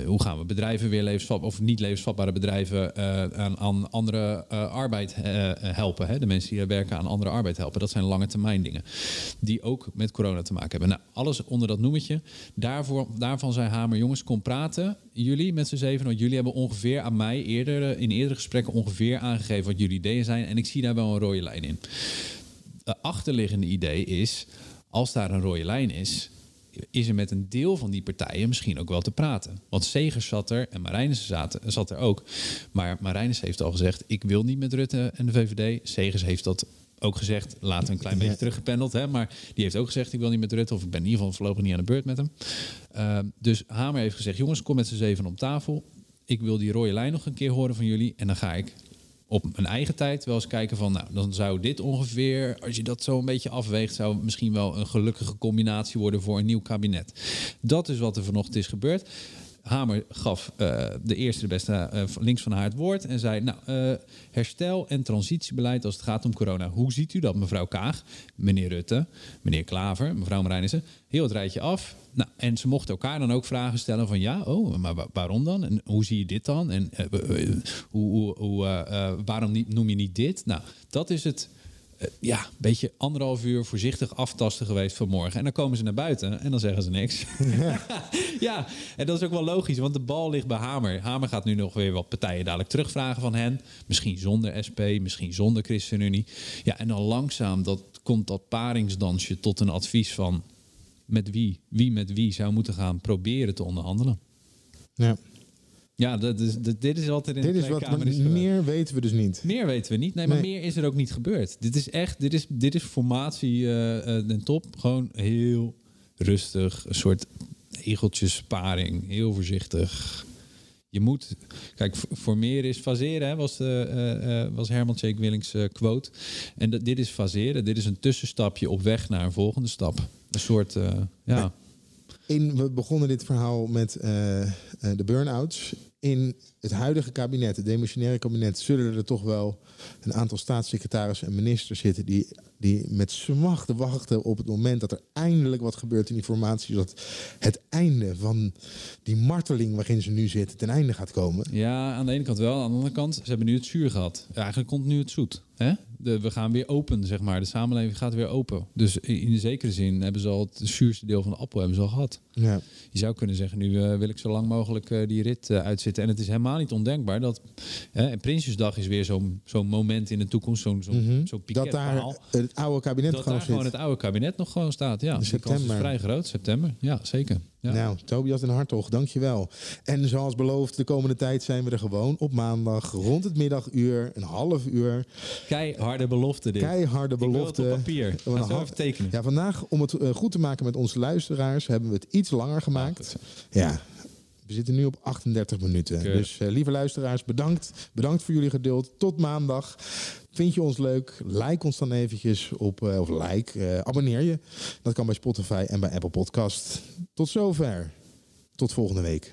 hoe gaan we bedrijven weer levensvatbaar of niet levensvatbare bedrijven aan, aan andere arbeid helpen. Hè? De mensen die werken aan andere arbeid helpen. Dat zijn lange termijn dingen. Die ook met corona te maken hebben. Nou, alles onder dat noemetje. Daarvoor, daarvan zei Hamer, jongens, kom praten. Jullie met z'n zeven, want jullie hebben ongeveer aan mij eerder in eerdere gesprekken ongeveer aangegeven wat jullie ideeën zijn. En ik zie daar wel een rode lijn in. Het achterliggende idee is, als daar een rode lijn is, is er met een deel van die partijen misschien ook wel te praten. Want Segers zat er en Marijnissen zaten, zat er ook. Maar Marijnissen heeft al gezegd, ik wil niet met Rutte en de VVD. Segers heeft dat ook gezegd, later een klein beetje teruggependeld. Hè, maar die heeft ook gezegd, ik wil niet met Rutte. Of ik ben in ieder geval voorlopig niet aan de beurt met hem. Ehm, dus Hamer heeft gezegd, jongens, kom met z'n zeven om tafel. Ik wil die rode lijn nog een keer horen van jullie. En dan ga ik op mijn eigen tijd wel eens kijken van... nou, dan zou dit ongeveer, als je dat zo een beetje afweegt... zou het misschien wel een gelukkige combinatie worden voor een nieuw kabinet. Dat is wat er vanochtend is gebeurd. Hamer gaf eh, de eerste, de beste, eh, links van haar het woord... en zei, nou, eh, herstel- en transitiebeleid als het gaat om corona. Hoe ziet u dat, mevrouw Kaag, meneer Rutte, meneer Klaver, mevrouw Marijnissen? Heel het rijtje af. Nou, en ze mochten elkaar dan ook vragen stellen van... ja, oh, maar wa- waarom dan? En hoe zie je dit dan? En hoe, hoe, hoe, waarom niet, noem je niet dit? Nou, dat is het... ja, een beetje anderhalf uur voorzichtig aftasten geweest vanmorgen. En dan komen ze naar buiten en dan zeggen ze niks. *laughs* *laughs* ja, *laughs* en dat is ook wel logisch, want de bal ligt bij Hamer. Hamer gaat nu nog weer wat partijen dadelijk terugvragen van hen. Misschien zonder SP, misschien zonder ChristenUnie. Ja, en dan langzaam dat, komt dat paringsdansje tot een advies van... met wie, wie met wie zou moeten gaan proberen te onderhandelen. Ja. Ja, dat is, dat, dit is altijd in Dit de is wat, is meer weten we dus niet. Meer weten we niet. Nee, maar meer is er ook niet gebeurd. Dit is echt, dit is, dit is formatie den top. Gewoon heel rustig. Een soort egeltjesparing. Heel voorzichtig. Je moet, kijk, meer is faseren, hè, was, de, eh, was Herman Tjeek Willings eh, quote. En dit is faseren. Dit is een tussenstapje op weg naar een volgende stap. Een soort, ja. In, we begonnen dit verhaal met de burn-outs. In het huidige kabinet, het demissionaire kabinet, zullen er toch wel een aantal staatssecretarissen en ministers zitten die, die met smachten wachten op het moment dat er eindelijk wat gebeurt in die formatie, zodat het einde van die marteling waarin ze nu zitten ten einde gaat komen. Ja, aan de ene kant wel. Aan de andere kant, ze hebben nu het zuur gehad. Eigenlijk komt nu het zoet. Hè? De, we gaan weer open, zeg maar. De samenleving gaat weer open. Dus in de zekere zin hebben ze al het zuurste deel van de appel hebben ze al gehad. Ja. Je zou kunnen zeggen, nu eh, wil ik zo lang mogelijk eh, die rit eh, uitzitten. En het is helemaal niet ondenkbaar dat... En Prinsjesdag is weer zo'n zo'n moment in de toekomst. Zo'n zo'n zo'n Dat daar het oude kabinet Dat gewoon daar gewoon het oude kabinet nog gewoon staat. Ja, die kans is september. vrij groot. September, ja, zeker. Ja. Nou, Tobias en Hartog, dankjewel. En zoals beloofd, de komende tijd zijn we er gewoon op maandag rond het middaguur, een half uur. Keiharde belofte dit. Keiharde Ik belofte. op papier. Ga zo even tekenen. Ja, vandaag, om het eh, goed te maken met onze luisteraars, hebben we het iets langer gemaakt. Ja, we zitten nu op 38 minuten. Dus eh, lieve luisteraars, bedankt. Bedankt voor jullie geduld. Tot maandag. Vind je ons leuk? Like ons dan eventjes op, eh, of like, eh, abonneer je. Dat kan bij Spotify en bij Apple Podcast. Tot zover. Tot volgende week.